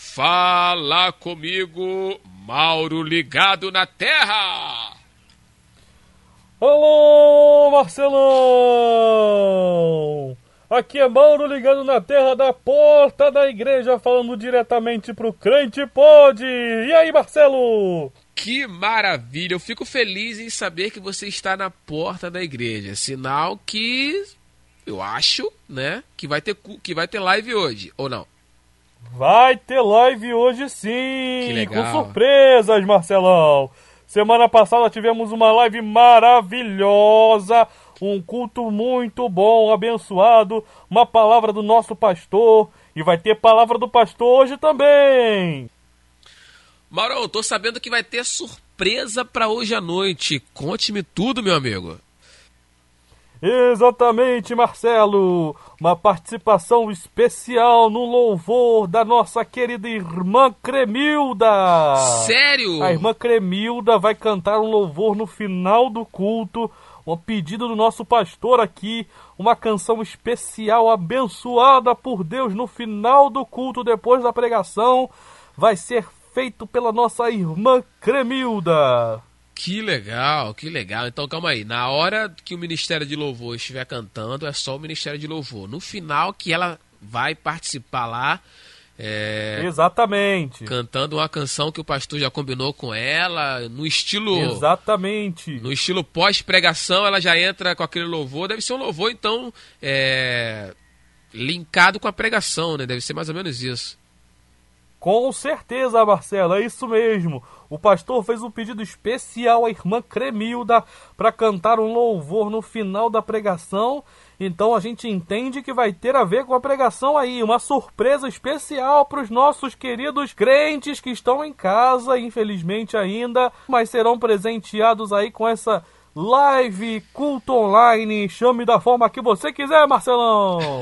Fala comigo, Mauro ligado na Terra! Alô, Marcelão! Aqui é Mauro ligando na terra da porta da igreja, falando diretamente pro Crente Pode. E aí, Marcelo? Que maravilha! Eu fico feliz em saber que você está na porta da igreja. Sinal que eu acho, né, que vai ter que vai ter live hoje ou não? Vai ter live hoje sim, Que legal. com surpresas, Marcelão. Semana passada tivemos uma live maravilhosa, um culto muito bom, abençoado, uma palavra do nosso pastor e vai ter palavra do pastor hoje também. Mauro, eu tô sabendo que vai ter surpresa para hoje à noite. Conte-me tudo, meu amigo. Exatamente, Marcelo! Uma participação especial no louvor da nossa querida irmã Cremilda! Sério? A irmã Cremilda vai cantar um louvor no final do culto, um pedido do nosso pastor aqui, uma canção especial abençoada por Deus no final do culto, depois da pregação, vai ser feito pela nossa irmã Cremilda. Que legal, que legal. Então calma aí. Na hora que o Ministério de Louvor estiver cantando, é só o Ministério de Louvor. No final que ela vai participar lá, é, Exatamente. cantando uma canção que o pastor já combinou com ela, no estilo Exatamente. no estilo pós-pregação, ela já entra com aquele louvor. Deve ser um louvor então é, linkado com a pregação, né? Deve ser mais ou menos isso. Com certeza, Marcelo, é isso mesmo. O pastor fez um pedido especial à irmã Cremilda para cantar um louvor no final da pregação. Então a gente entende que vai ter a ver com a pregação aí, uma surpresa especial para os nossos queridos crentes que estão em casa, infelizmente ainda, mas serão presenteados aí com essa live culto online. Chame da forma que você quiser, Marcelão.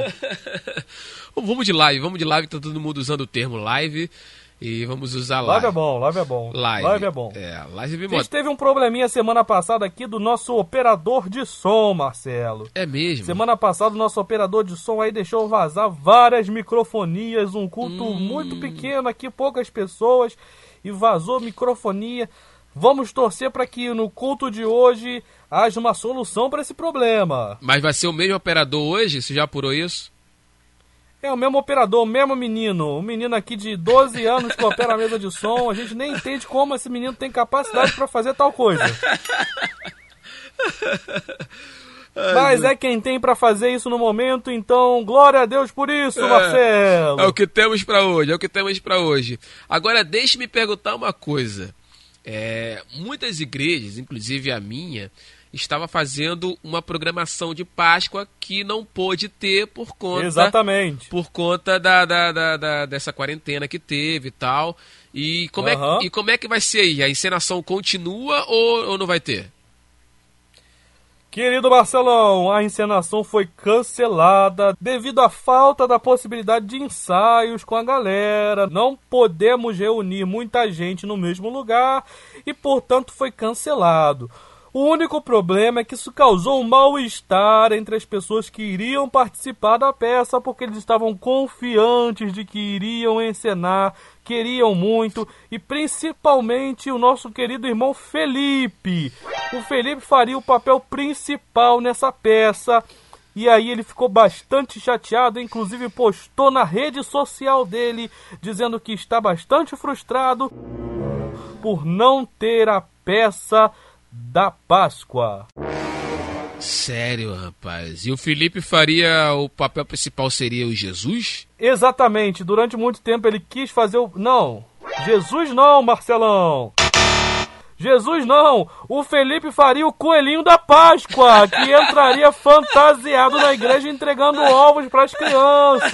vamos de live, vamos de live, tá todo mundo usando o termo live e vamos usar live. Live é bom, live é bom. Live. é bom. É, live me A gente teve um probleminha semana passada aqui do nosso operador de som, Marcelo. É mesmo. Semana passada o nosso operador de som aí deixou vazar várias microfonias, um culto Hum. muito pequeno aqui, poucas pessoas, e vazou microfonia. Vamos torcer para que no culto de hoje haja uma solução para esse problema. Mas vai ser o mesmo operador hoje? Você já apurou isso? É o mesmo operador, o mesmo menino. Um menino aqui de 12 anos que opera a mesa de som. A gente nem entende como esse menino tem capacidade para fazer tal coisa. Mas é quem tem para fazer isso no momento, então glória a Deus por isso, Marcelo. É o que temos pra hoje, é o que temos pra hoje. Agora, deixe-me perguntar uma coisa. É, muitas igrejas, inclusive a minha, estava fazendo uma programação de Páscoa que não pôde ter por conta Exatamente. por conta da, da, da- da- dessa quarentena que teve e tal. E como, Aham. é, e como é que vai ser aí? A encenação continua ou, ou não vai ter? Querido Marcelão, a encenação foi cancelada devido à falta da possibilidade de ensaios com a galera. Não podemos reunir muita gente no mesmo lugar e, portanto, foi cancelado. O único problema é que isso causou um mal-estar entre as pessoas que iriam participar da peça porque eles estavam confiantes de que iriam encenar, queriam muito e principalmente o nosso querido irmão Felipe. O Felipe faria o papel principal nessa peça. E aí ele ficou bastante chateado, inclusive postou na rede social dele dizendo que está bastante frustrado por não ter a peça da Páscoa. Sério, rapaz. E o Felipe faria o papel principal seria o Jesus? Exatamente. Durante muito tempo ele quis fazer o. Não. Jesus não, Marcelão. Jesus não! O Felipe faria o coelhinho da Páscoa, que entraria fantasiado na igreja entregando ovos para as crianças.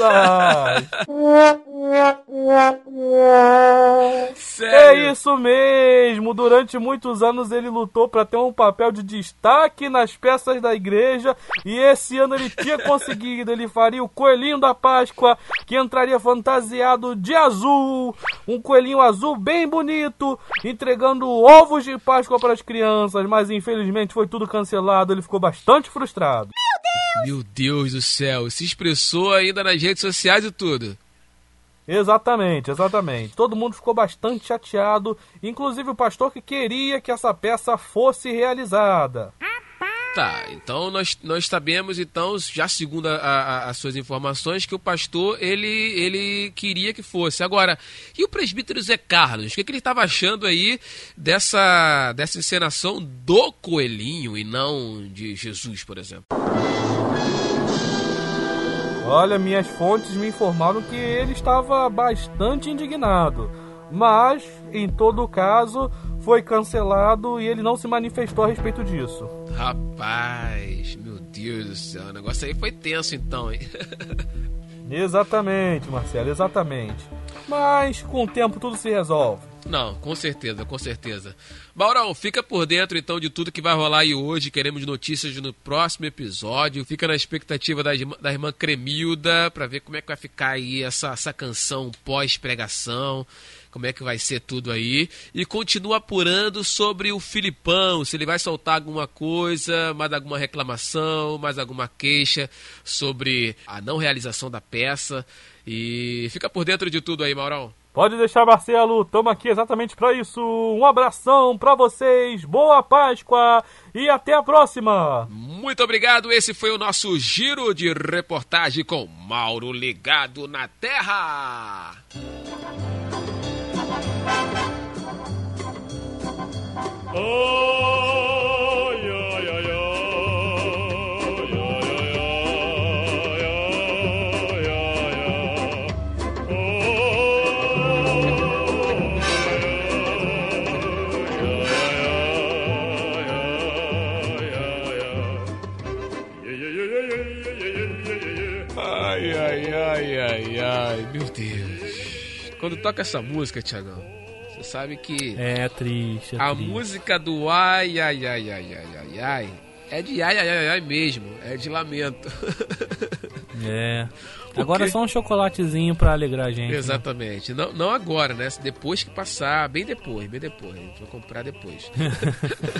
Sério? É isso mesmo. Durante muitos anos ele lutou para ter um papel de destaque nas peças da igreja e esse ano ele tinha conseguido. Ele faria o coelhinho da Páscoa, que entraria fantasiado de azul, um coelhinho azul bem bonito, entregando ovos ovos de Páscoa para as crianças, mas infelizmente foi tudo cancelado. Ele ficou bastante frustrado. Meu Deus do céu, se expressou ainda nas redes sociais e tudo. Exatamente, exatamente. Todo mundo ficou bastante chateado, inclusive o pastor que queria que essa peça fosse realizada. Tá, então nós, nós sabemos, então, já segundo a, a, as suas informações, que o pastor ele, ele queria que fosse. Agora, e o presbítero Zé Carlos? O que, que ele estava achando aí dessa, dessa encenação do coelhinho e não de Jesus, por exemplo? Olha, minhas fontes me informaram que ele estava bastante indignado. Mas, em todo caso, foi cancelado e ele não se manifestou a respeito disso. Rapaz, meu Deus do céu, o negócio aí foi tenso então, hein? exatamente, Marcelo, exatamente. Mas com o tempo tudo se resolve. Não, com certeza, com certeza. Maurão, fica por dentro então de tudo que vai rolar aí hoje. Queremos notícias no próximo episódio. Fica na expectativa da, irmã, da irmã Cremilda para ver como é que vai ficar aí essa, essa canção pós-pregação como é que vai ser tudo aí. E continua apurando sobre o Filipão, se ele vai soltar alguma coisa, mais alguma reclamação, mais alguma queixa sobre a não realização da peça. E fica por dentro de tudo aí, Maurão. Pode deixar, Marcelo. Estamos aqui exatamente para isso. Um abração para vocês. Boa Páscoa e até a próxima. Muito obrigado. Esse foi o nosso giro de reportagem com Mauro ligado na Terra. Ai, ai, ai, ai, ai, meu Deus. Quando toca essa música, Tiagão, você sabe que. É triste. É a triste. música do ai, ai, ai, ai, ai, ai, ai. É de ai, ai, ai, ai mesmo. É de lamento. É. Agora só um chocolatezinho pra alegrar a gente. né? Exatamente. Não, não agora, né? Depois que passar, bem depois, bem depois. Vai comprar depois.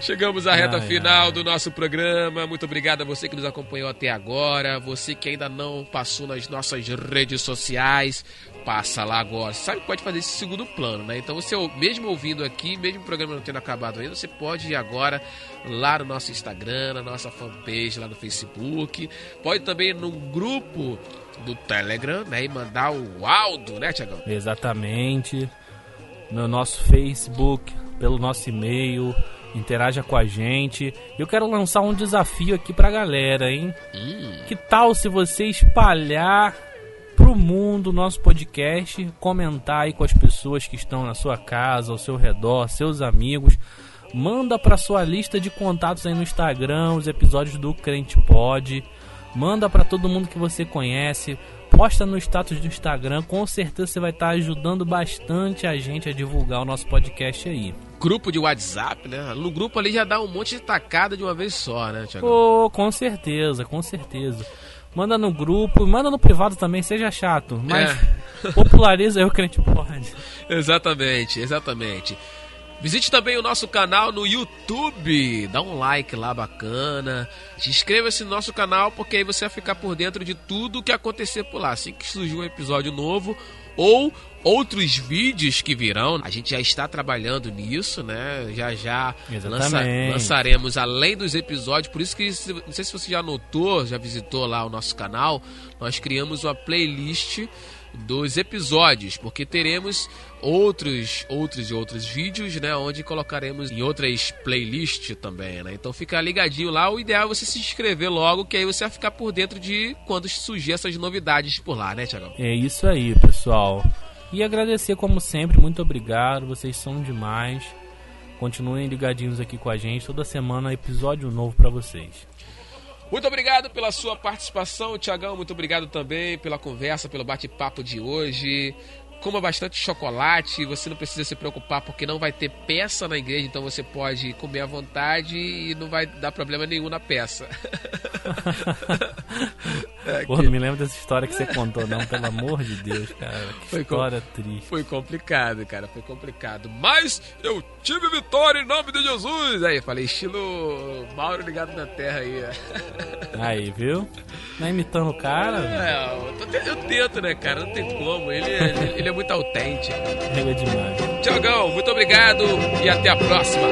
Chegamos à reta Ai, final ai. do nosso programa. Muito obrigado a você que nos acompanhou até agora. Você que ainda não passou nas nossas redes sociais, passa lá agora. Sabe que pode fazer esse segundo plano, né? Então você, mesmo ouvindo aqui, mesmo o programa não tendo acabado ainda, você pode ir agora lá no nosso Instagram, na nossa fanpage, lá no Facebook. Pode também ir num grupo do Telegram, né? E mandar o áudio, né, Tiagão? Exatamente. No nosso Facebook, pelo nosso e-mail. Interaja com a gente. Eu quero lançar um desafio aqui pra galera, hein? Hum, Que tal se você espalhar pro mundo nosso podcast, comentar aí com as pessoas que estão na sua casa, ao seu redor, seus amigos. Manda pra sua lista de contatos aí no Instagram os episódios do Crente Pod. Manda pra todo mundo que você conhece. Posta no status do Instagram, com certeza você vai estar ajudando bastante a gente a divulgar o nosso podcast aí. grupo de WhatsApp, né? No grupo ali já dá um monte de tacada de uma vez só, né, Tiagão? Pô, com certeza, com certeza. Manda no grupo, manda no privado também, seja chato, mas É. populariza aí o Crente Pod. Exatamente, exatamente. Visite também o nosso canal no YouTube. Dá um like lá bacana. Inscreva-se no nosso canal porque aí você vai ficar por dentro de tudo que acontecer por lá. Assim que surgir um episódio novo ou outros vídeos que virão. A gente já está trabalhando nisso, né? Já já lança- lançaremos além dos episódios. Por isso que não sei se você já notou, já visitou lá o nosso canal, nós criamos uma playlist dos episódios, porque teremos outros, outros e outros vídeos, né, onde colocaremos em outras playlists também, né? Então fica ligadinho lá. O ideal é você se inscrever logo, que aí você vai ficar por dentro de quando surgir essas novidades por lá, né, Tiagão? É isso aí, pessoal. E agradecer como sempre, muito obrigado, vocês são demais. Continuem ligadinhos aqui com a gente, toda semana episódio novo para vocês. Muito obrigado pela sua participação, Tiagão. Muito obrigado também pela conversa, pelo bate-papo de hoje. Coma bastante chocolate, você não precisa se preocupar porque não vai ter peça na igreja, então você pode comer à vontade e não vai dar problema nenhum na peça. é, Pô, não me lembro dessa história que você contou, não, pelo amor de Deus, cara. Que foi história com... triste. Foi complicado, cara, foi complicado. Mas eu tive vitória em nome de Jesus! Aí, falei, estilo Mauro ligado na terra aí. Aí, viu? Não é imitando o cara? É, eu, eu tento, né, cara? Não tem como. Ele, ele, ele é muito autêntico. É demais. Tiagão, muito obrigado e até a próxima.